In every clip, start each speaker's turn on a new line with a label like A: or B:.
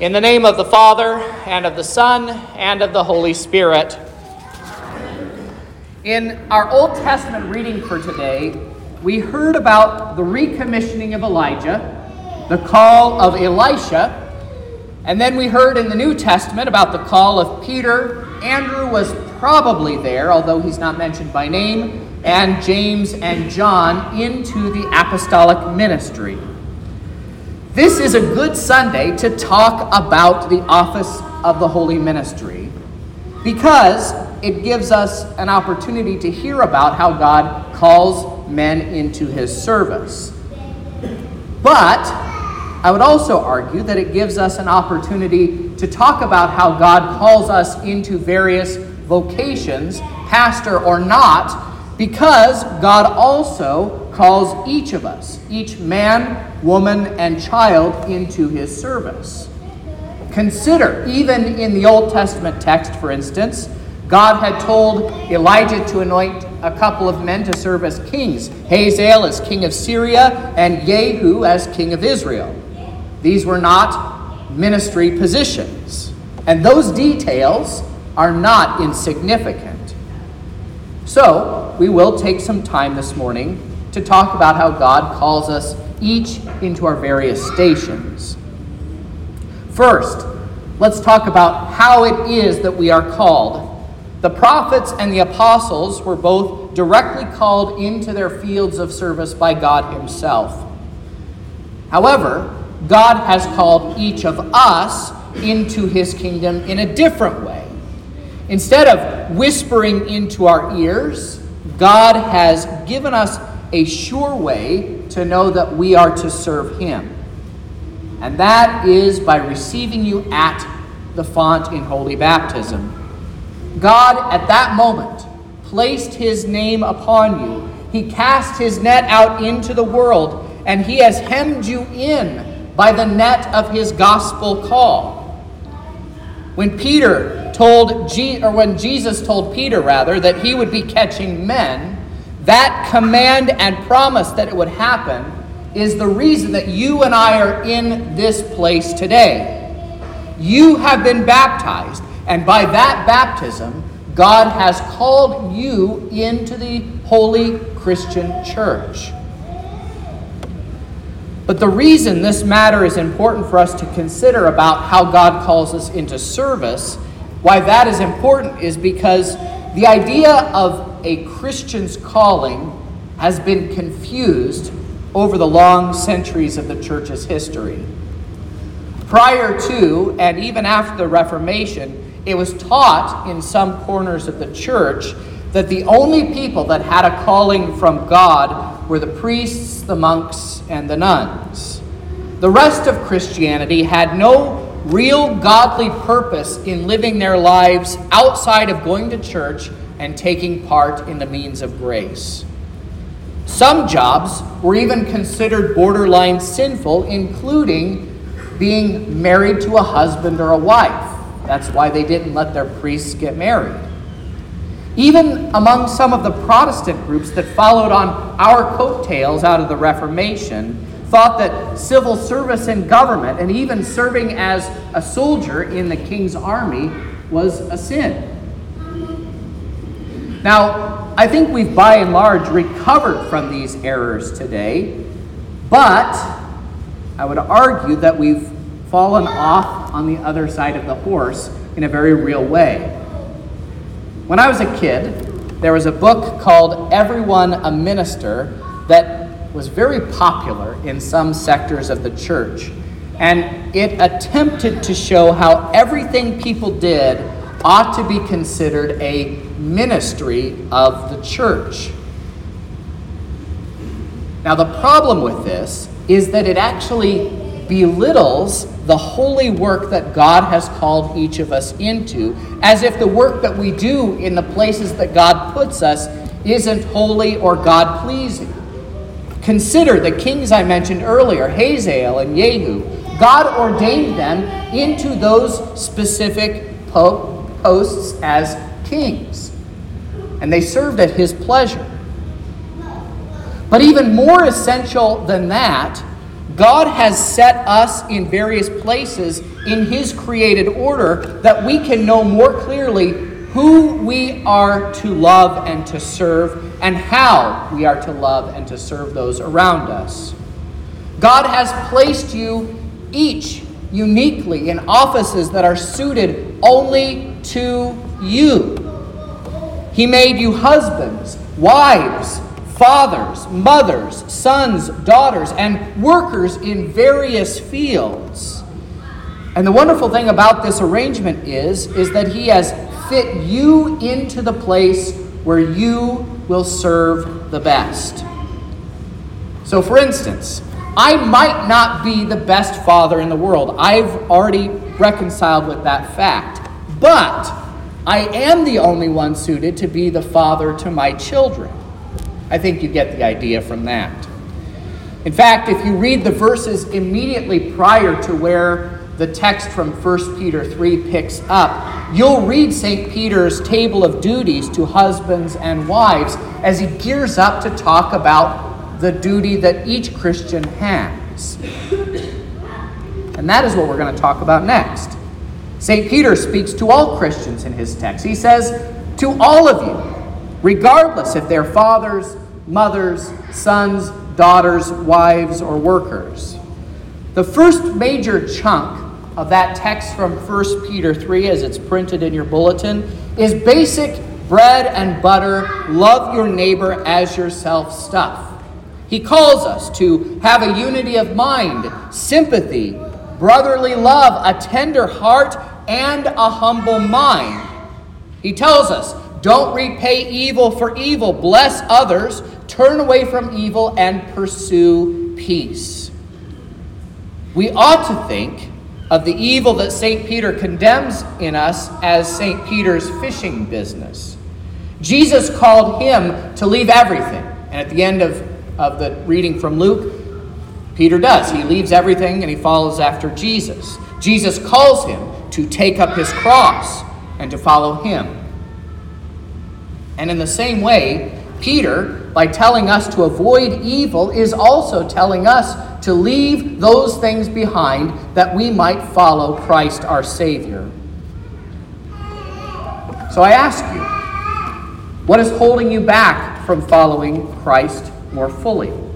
A: In the name of the Father, and of the Son, and of the Holy Spirit. In our Old Testament reading for today, we heard about the recommissioning of Elijah, the call of Elisha, and then we heard in the New Testament about the call of Peter. Andrew was probably there, although he's not mentioned by name, and James and John into the apostolic ministry. This is a good Sunday to talk about the office of the holy ministry because it gives us an opportunity to hear about how God calls men into his service. But I would also argue that it gives us an opportunity to talk about how God calls us into various vocations, pastor or not, because God also calls each of us, each man, woman, and child into his service. Consider, even in the Old Testament text, for instance, God had told Elijah to anoint a couple of men to serve as kings Hazael as king of Syria, and Jehu as king of Israel. These were not ministry positions, and those details are not insignificant. So, we will take some time this morning to talk about how God calls us each into our various stations. First, let's talk about how it is that we are called. The prophets and the apostles were both directly called into their fields of service by God Himself. However, God has called each of us into His kingdom in a different way. Instead of whispering into our ears, God has given us a sure way to know that we are to serve Him. And that is by receiving you at the font in holy baptism. God, at that moment, placed His name upon you. He cast His net out into the world, and He has hemmed you in by the net of His gospel call. When Peter told, Je- or when Jesus told Peter, rather, that he would be catching men, that command and promise that it would happen is the reason that you and I are in this place today. You have been baptized, and by that baptism, God has called you into the holy Christian church. But the reason this matter is important for us to consider about how God calls us into service, why that is important, is because the idea of a Christian's calling has been confused over the long centuries of the church's history. Prior to and even after the Reformation, it was taught in some corners of the church that the only people that had a calling from God were the priests, the monks, and the nuns. The rest of Christianity had no real godly purpose in living their lives outside of going to church and taking part in the means of grace. Some jobs were even considered borderline sinful, including being married to a husband or a wife. That's why they didn't let their priests get married. Even among some of the Protestant groups that followed on our coattails out of the Reformation, thought that civil service in government and even serving as a soldier in the king's army was a sin. Now, I think we've by and large recovered from these errors today, but I would argue that we've fallen off on the other side of the horse in a very real way. When I was a kid, there was a book called Everyone a Minister that was very popular in some sectors of the church. And it attempted to show how everything people did ought to be considered a ministry of the church. Now, the problem with this is that it actually belittles the holy work that God has called each of us into, as if the work that we do in the places that God puts us isn't holy or God pleasing. Consider the kings I mentioned earlier, Hazael and Jehu. God ordained them into those specific po- posts as kings, and they served at his pleasure. But even more essential than that, God has set us in various places in His created order that we can know more clearly who we are to love and to serve and how we are to love and to serve those around us. God has placed you each uniquely in offices that are suited only to you. He made you husbands, wives, fathers, mothers, sons, daughters, and workers in various fields. And the wonderful thing about this arrangement is, is that he has fit you into the place where you will serve the best. So, for instance, I might not be the best father in the world. I've already reconciled with that fact. But I am the only one suited to be the father to my children. I think you get the idea from that. In fact, if you read the verses immediately prior to where the text from 1 Peter 3 picks up, you'll read St. Peter's table of duties to husbands and wives as he gears up to talk about the duty that each Christian has. And that is what we're going to talk about next. St. Peter speaks to all Christians in his text. He says, To all of you, regardless if they're fathers, mothers, sons, daughters, wives, or workers. The first major chunk of that text from 1 Peter 3, as it's printed in your bulletin, is basic bread and butter, love your neighbor as yourself stuff. He calls us to have a unity of mind, sympathy, brotherly love, a tender heart, and a humble mind. He tells us, don't repay evil for evil, bless others, turn away from evil, and pursue peace. We ought to think of the evil that St. Peter condemns in us as St. Peter's fishing business. Jesus called him to leave everything. And at the end of, of the reading from Luke, Peter does. He leaves everything and he follows after Jesus. Jesus calls him to take up his cross and to follow him. And in the same way, Peter, by telling us to avoid evil, is also telling us to leave those things behind that we might follow Christ our Savior. So I ask you, what is holding you back from following Christ more fully?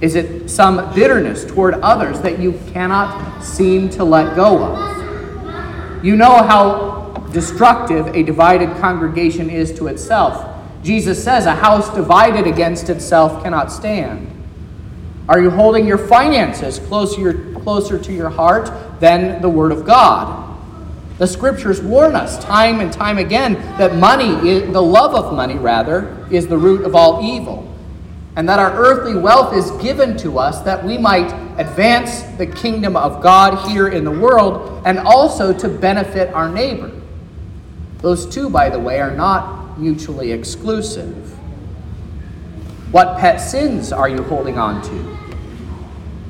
A: Is it some bitterness toward others that you cannot seem to let go of? You know how destructive a divided congregation is to itself. Jesus says, A house divided against itself cannot stand. Are you holding your finances closer, closer to your heart than the Word of God? The scriptures warn us time and time again that money, the love of money rather, is the root of all evil and that our earthly wealth is given to us that we might advance the kingdom of God here in the world and also to benefit our neighbor. Those two, by the way, are not mutually exclusive. What pet sins are you holding on to?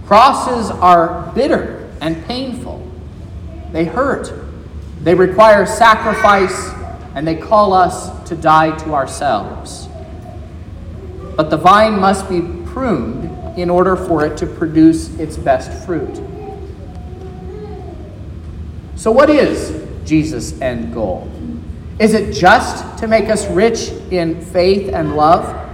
A: Crosses are bitter and painful. They hurt. They require sacrifice, and they call us to die to ourselves. But the vine must be pruned in order for it to produce its best fruit. So, what is Jesus' end goal? Is it just to make us rich in faith and love?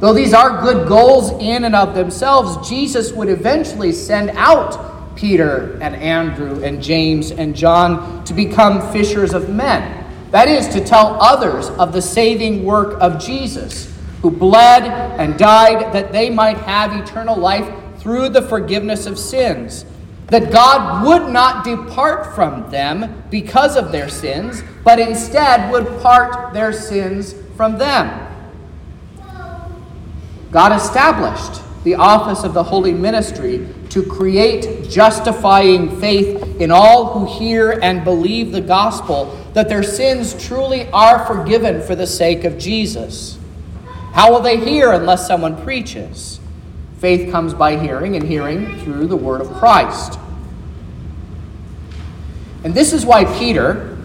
A: Though these are good goals in and of themselves, Jesus would eventually send out Peter and Andrew and James and John to become fishers of men. That is, to tell others of the saving work of Jesus who bled and died that they might have eternal life through the forgiveness of sins. That God would not depart from them because of their sins, but instead would part their sins from them. God established the office of the holy ministry to create justifying faith in all who hear and believe the gospel that their sins truly are forgiven for the sake of Jesus. How will they hear unless someone preaches? Faith comes by hearing, and hearing through the word of Christ. And this is why Peter,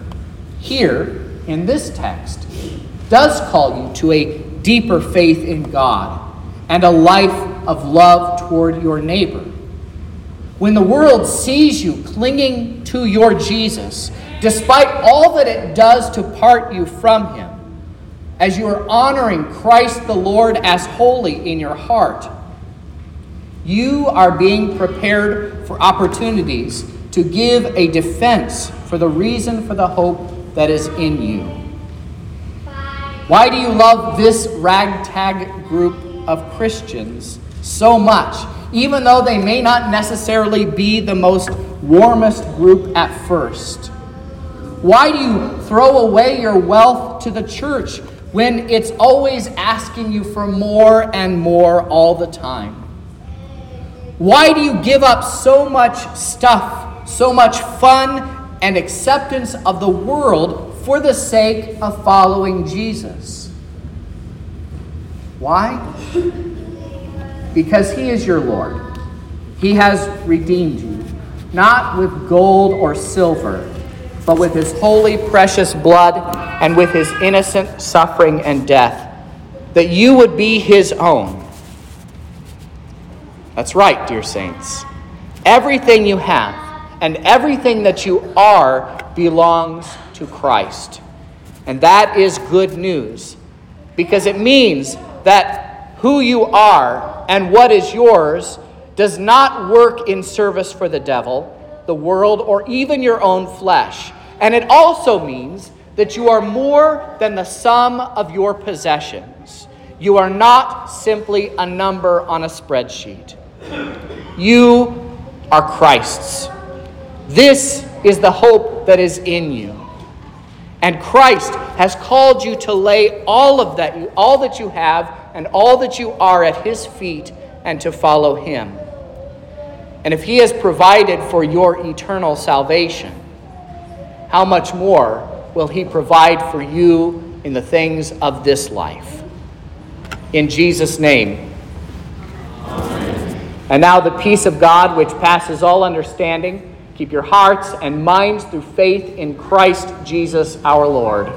A: here in this text, does call you to a deeper faith in God and a life of love toward your neighbor. When the world sees you clinging to your Jesus, despite all that it does to part you from him, as you are honoring Christ the Lord as holy in your heart, you are being prepared for opportunities to give a defense for the reason for the hope that is in you. Why do you love this ragtag group of Christians so much, even though they may not necessarily be the most warmest group at first? Why do you throw away your wealth to the church when it's always asking you for more and more all the time? Why do you give up so much stuff, so much fun and acceptance of the world for the sake of following Jesus? Why? Because He is your Lord. He has redeemed you, not with gold or silver, but with His holy, precious blood and with His innocent suffering and death, that you would be His own that's right, dear saints. Everything you have and everything that you are belongs to Christ. And that is good news because it means that who you are and what is yours does not work in service for the devil, the world, or even your own flesh. And it also means that you are more than the sum of your possessions. You are not simply a number on a spreadsheet. You are Christ's. This is the hope that is in you. And Christ has called you to lay all of that, all that you have and all that you are at his feet and to follow him. And if he has provided for your eternal salvation, how much more will he provide for you in the things of this life? In Jesus' name, and now the peace of God, which passes all understanding, keep your hearts and minds through faith in Christ Jesus our Lord.